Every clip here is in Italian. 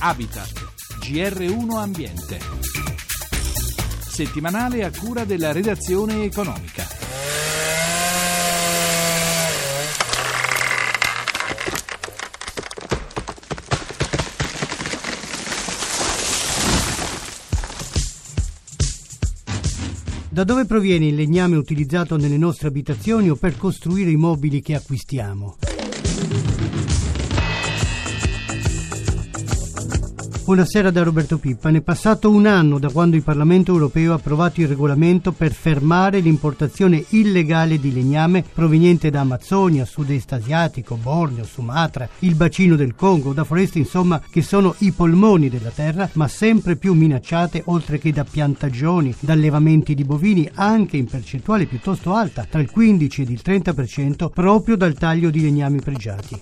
Habitat, GR1 Ambiente. Settimanale a cura della redazione economica. Da dove proviene il legname utilizzato nelle nostre abitazioni o per costruire i mobili che acquistiamo? Buonasera da Roberto Pippa. È passato un anno da quando il Parlamento europeo ha approvato il regolamento per fermare l'importazione illegale di legname proveniente da Amazzonia, sud-est asiatico, Borneo, Sumatra, il bacino del Congo, da foreste insomma che sono i polmoni della terra, ma sempre più minacciate oltre che da piantagioni, da allevamenti di bovini, anche in percentuale piuttosto alta, tra il 15 ed il 30%, proprio dal taglio di legnami pregiati.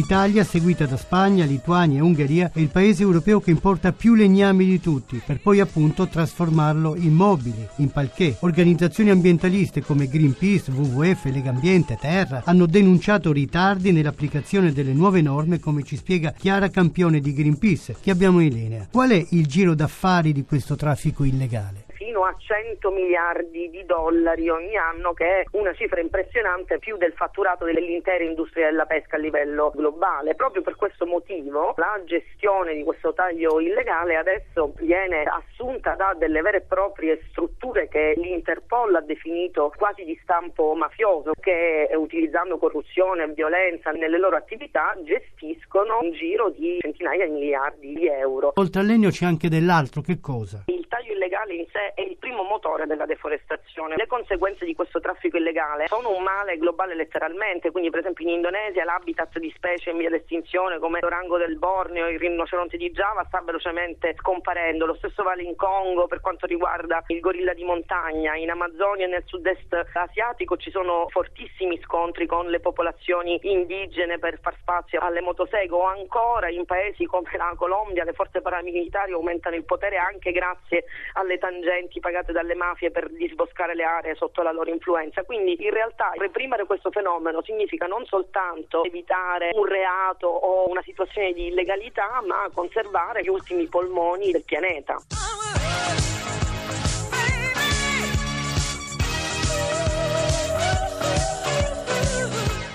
L'Italia, seguita da Spagna, Lituania e Ungheria, è il paese europeo che importa più legnami di tutti, per poi appunto trasformarlo in mobili, in palché. Organizzazioni ambientaliste come Greenpeace, WWF, Legambiente, Terra hanno denunciato ritardi nell'applicazione delle nuove norme, come ci spiega Chiara Campione di Greenpeace, che abbiamo in linea. Qual è il giro d'affari di questo traffico illegale? Fino a 100 miliardi di dollari ogni anno, che è una cifra impressionante, più del fatturato dell'intera industria della pesca a livello globale. Proprio per questo motivo la gestione di questo taglio illegale adesso viene assunta da delle vere e proprie strutture che l'Interpol ha definito quasi di stampo mafioso, che utilizzando corruzione e violenza nelle loro attività gestiscono un giro di centinaia di miliardi di euro. Oltre al legno c'è anche dell'altro, che cosa? Il taglio illegale in sé è il primo motore della deforestazione. Le conseguenze di questo traffico illegale sono un male globale letteralmente, quindi per esempio in Indonesia l'habitat di specie in via d'estinzione come l'orango del Borneo, il rinoceronte di Java sta velocemente scomparendo, lo stesso vale in Congo per quanto riguarda il gorilla di montagna, in Amazzonia e nel sud-est asiatico ci sono fortissimi scontri con le popolazioni indigene per far spazio alle motoseghe o ancora in paesi come la Colombia le forze paramilitari aumentano il potere anche grazie alle tangenti pagate dalle mafie per disboscare le aree sotto la loro influenza. Quindi in realtà reprimere questo fenomeno significa non soltanto evitare un reato o una situazione di illegalità, ma conservare gli ultimi polmoni del pianeta.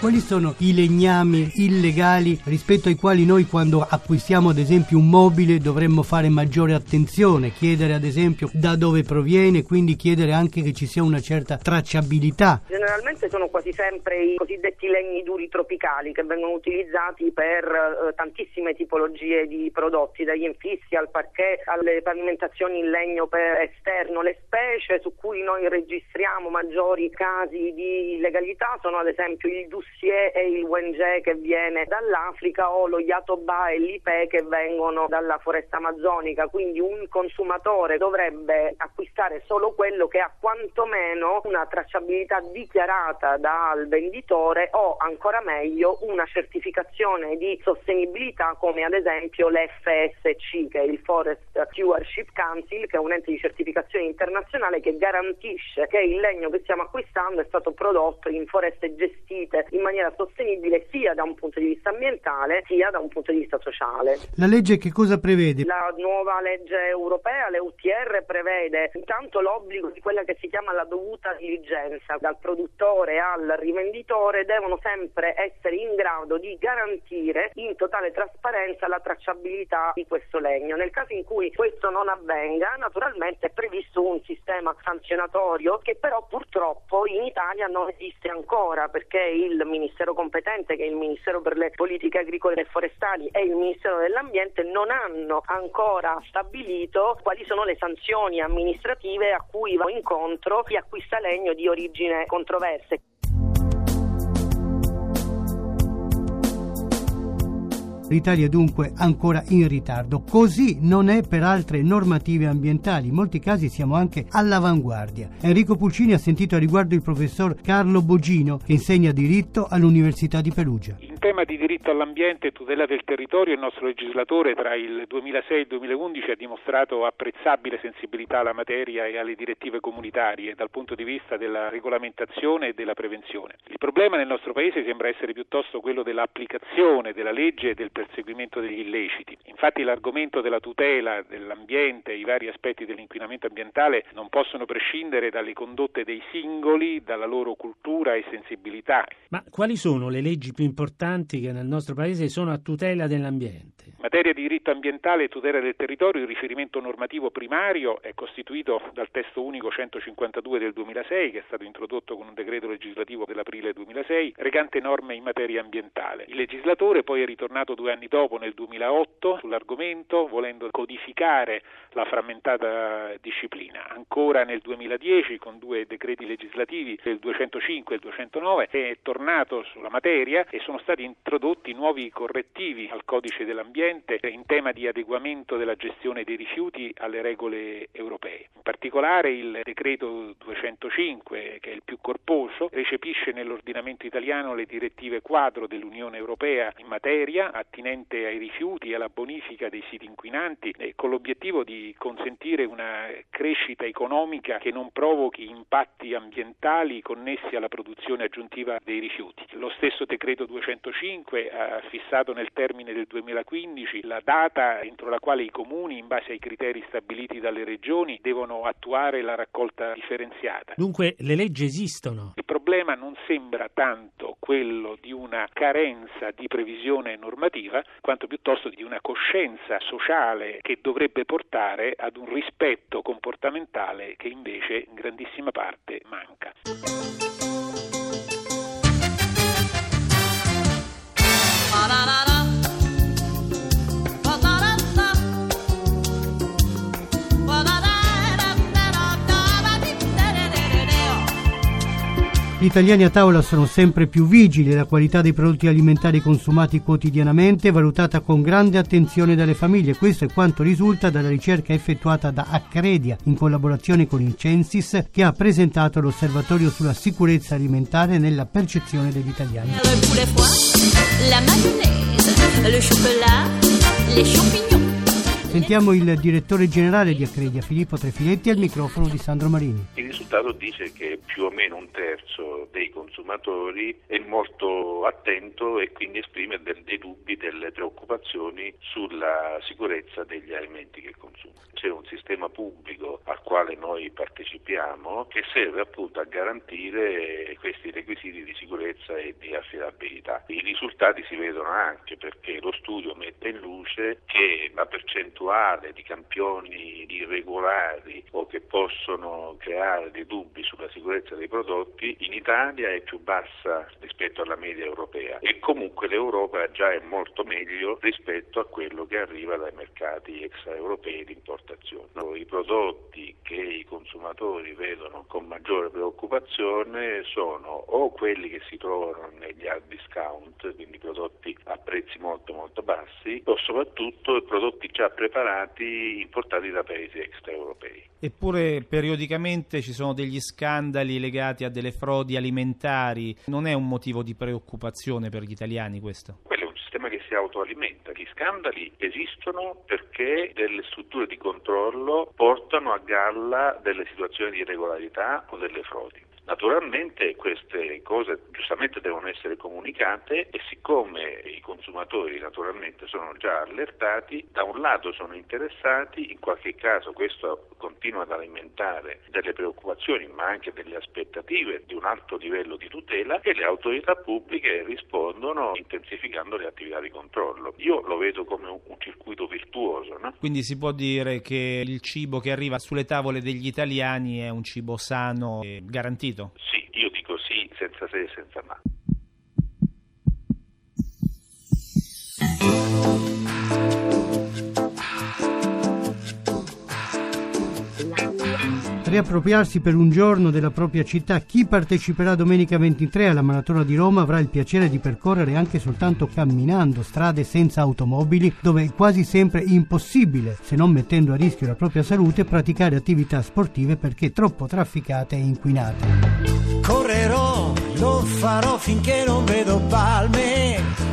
Quali sono i legnami illegali rispetto ai quali noi quando acquistiamo ad esempio un mobile dovremmo fare maggiore attenzione, chiedere ad esempio da dove proviene, quindi chiedere anche che ci sia una certa tracciabilità? Generalmente sono quasi sempre i cosiddetti legni duri tropicali che vengono utilizzati per eh, tantissime tipologie di prodotti, dagli infissi al parquet alle pavimentazioni in legno per esterno. Le specie su cui noi registriamo maggiori casi di illegalità sono ad esempio il Dussi Lussier e il Wenge che viene dall'Africa o lo Yatoba e l'Ipe che vengono dalla foresta amazzonica, quindi un consumatore dovrebbe acquistare solo quello che ha quantomeno una tracciabilità dichiarata dal venditore o ancora meglio una certificazione di sostenibilità come ad esempio l'FSC che è il Forest Stewardship Council che è un ente di certificazione internazionale che garantisce che il legno che stiamo acquistando è stato prodotto in foreste gestite in maniera sostenibile sia da un punto di vista ambientale sia da un punto di vista sociale. La legge che cosa prevede? La nuova legge europea, le UTR, prevede intanto l'obbligo di quella che si chiama la dovuta diligenza. Dal produttore al rivenditore devono sempre essere in grado di garantire in totale trasparenza la tracciabilità di questo legno. Nel caso in cui questo non avvenga, naturalmente è previsto un sistema sanzionatorio che però purtroppo in Italia non esiste ancora perché il Ministero competente, che è il Ministero per le politiche agricole e forestali e il Ministero dell'Ambiente, non hanno ancora stabilito quali sono le sanzioni amministrative a cui va incontro chi acquista legno di origine controversa. L'Italia è dunque ancora in ritardo. Così non è per altre normative ambientali. In molti casi siamo anche all'avanguardia. Enrico Pulcini ha sentito a riguardo il professor Carlo Bogino che insegna diritto all'Università di Perugia. In tema di diritto all'ambiente e tutela del territorio il nostro legislatore tra il 2006 e il 2011 ha dimostrato apprezzabile sensibilità alla materia e alle direttive comunitarie dal punto di vista della regolamentazione e della prevenzione. Il problema nel nostro Paese sembra essere piuttosto quello dell'applicazione della legge e del perseguimento degli illeciti. Infatti l'argomento della tutela dell'ambiente e i vari aspetti dell'inquinamento ambientale non possono prescindere dalle condotte dei singoli, dalla loro cultura e sensibilità. Ma quali sono le leggi più importanti che nel nostro Paese sono a tutela dell'ambiente? In materia di diritto ambientale e tutela del territorio il riferimento normativo primario è costituito dal testo unico 152 del 2006 che è stato introdotto con un decreto legislativo dell'aprile 2006 recante norme in materia ambientale. Il legislatore poi è ritornato due anni dopo nel 2008 sull'argomento volendo codificare la frammentata disciplina. Ancora nel 2010 con due decreti legislativi, il 205 e il 209, è tornato sulla materia e sono stati introdotti nuovi correttivi al codice dell'ambiente in tema di adeguamento della gestione dei rifiuti alle regole europee. In particolare il decreto 205, che è il più corposo, recepisce nell'ordinamento italiano le direttive quadro dell'Unione Europea in materia attinente ai rifiuti e alla bonifica dei siti inquinanti con l'obiettivo di consentire una crescita economica che non provochi impatti ambientali connessi alla produzione aggiuntiva dei rifiuti. Lo stesso decreto 205 ha fissato nel termine del 2015 la data entro la quale i comuni, in base ai criteri stabiliti dalle regioni, devono attuare la raccolta differenziata. Dunque le leggi esistono. Il problema non sembra tanto quello di una carenza di previsione normativa, quanto piuttosto di una coscienza sociale che dovrebbe portare ad un rispetto comportamentale che invece in grandissima parte manca. Gli italiani a tavola sono sempre più vigili e la qualità dei prodotti alimentari consumati quotidianamente è valutata con grande attenzione dalle famiglie. Questo è quanto risulta dalla ricerca effettuata da Accredia in collaborazione con il Censis che ha presentato l'osservatorio sulla sicurezza alimentare nella percezione degli italiani. Le Sentiamo il direttore generale di Accredia, Filippo Trefiletti, al microfono di Sandro Marini. Il risultato dice che più o meno un terzo dei consumatori è molto attento e quindi esprime dei dubbi, delle preoccupazioni sulla sicurezza degli alimenti che consuma. C'è un sistema pubblico al quale noi partecipiamo che serve appunto a garantire questi requisiti di sicurezza e di affidabilità. I risultati si vedono anche perché lo studio mette in luce che la percentuale di campioni irregolari o che possono creare dei dubbi sulla sicurezza dei prodotti in Italia è più bassa rispetto alla media europea e comunque l'Europa già è molto meglio rispetto a quello che arriva dai mercati extraeuropei di importazione. I prodotti che i consumatori vedono con maggiore preoccupazione sono o quelli che si trovano negli hard discount, quindi prodotti a prezzi molto molto bassi, o soprattutto prodotti già preparati importati da paesi extraeuropei. Eppure periodicamente ci sono degli scandali legati a delle frodi alimentari. Non è un motivo di preoccupazione per gli italiani questo? Quello è un sistema che si autoalimenta. Gli scandali esistono perché delle strutture di controllo portano a galla delle situazioni di irregolarità o delle frodi. Naturalmente queste cose giustamente devono essere comunicate e siccome i consumatori naturalmente sono già allertati, da un lato sono interessati, in qualche caso questo continua ad alimentare delle preoccupazioni ma anche delle aspettative di un alto livello di tutela e le autorità pubbliche rispondono intensificando le attività di controllo. Io lo vedo come un, circuito virtuoso. No? Quindi si può dire che il cibo che arriva sulle tavole degli italiani è un cibo sano e garantito? Sì, io dico sì, senza se e senza ma. Riappropriarsi per un giorno della propria città, chi parteciperà domenica 23 alla Maratona di Roma avrà il piacere di percorrere anche soltanto camminando strade senza automobili dove è quasi sempre impossibile, se non mettendo a rischio la propria salute, praticare attività sportive perché troppo trafficate e inquinate. Correrò, lo farò finché non vedo palme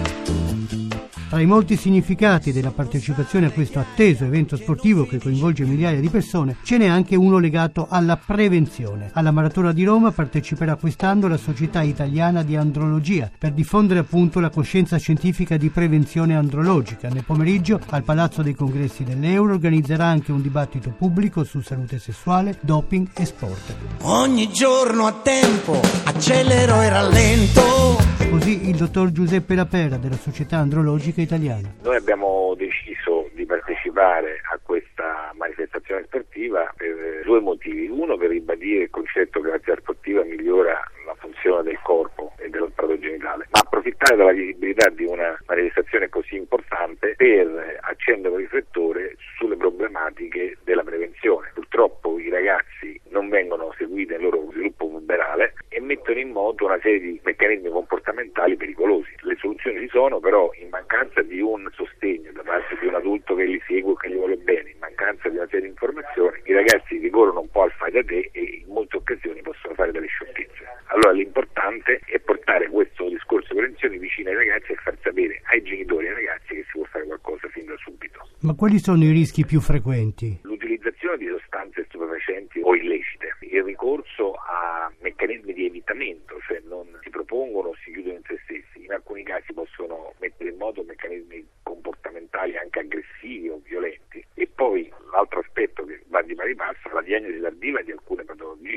Tra i molti significati della partecipazione a questo atteso evento sportivo che coinvolge migliaia di persone, ce n'è anche uno legato alla prevenzione. Alla Maratona di Roma parteciperà quest'anno la Società Italiana di Andrologia per diffondere appunto la coscienza scientifica di prevenzione andrologica. Nel pomeriggio al Palazzo dei Congressi dell'Euro organizzerà anche un dibattito pubblico su salute sessuale, doping e sport. Ogni giorno a tempo accelero e rallento. Così il dottor Giuseppe Lapera della Società Andrologica Italiana. Noi abbiamo deciso di partecipare a questa manifestazione sportiva per due motivi. Uno per ribadire il concetto che l'attività sportiva migliora la funzione del corpo e dell'apparato genitale, ma approfittare della visibilità di una manifestazione così importante per accendere un riflettore sulle problematiche della prevenzione. Purtroppo i ragazzi non vengono seguiti nel loro sviluppo puberale e mettono in moto una serie di meccanismi comportamentali pericolosi. Le soluzioni ci sono, però in mancanza di un sostegno da parte di un adulto che li segue, che gli vuole bene, in mancanza di una serie di informazioni, i ragazzi ricorrono un po' al fai da te e in molte occasioni possono fare delle sciocchezze. Allora l'importante è portare questo discorso di prevenzione vicino ai ragazzi e far sapere ai genitori e ai ragazzi che si può fare qualcosa fin da subito. Ma quali sono i rischi più frequenti? L'utilizzazione di sostanze stupefacenti o illecite, il ricorso a meccanismi di evitamento, cioè non si propongono si chiudono in se stessi, in alcuni casi possono mettere in moto meccanismi comportamentali anche aggressivi o violenti e poi l'altro aspetto che va di pari passo è la diagnosi tardiva di alcune patologie,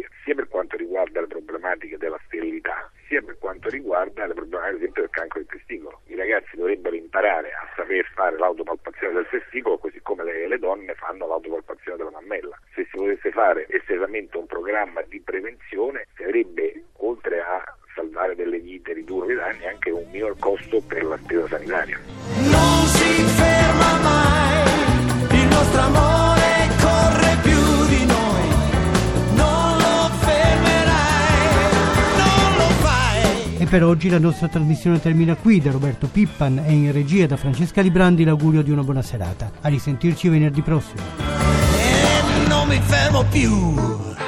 riguarda le problematiche della sterilità, per oggi la nostra trasmissione termina qui. Da Roberto Pippan e in regia da Francesca Librandi l'augurio di una buona serata. A risentirci venerdì prossimo. E non mi fermo più.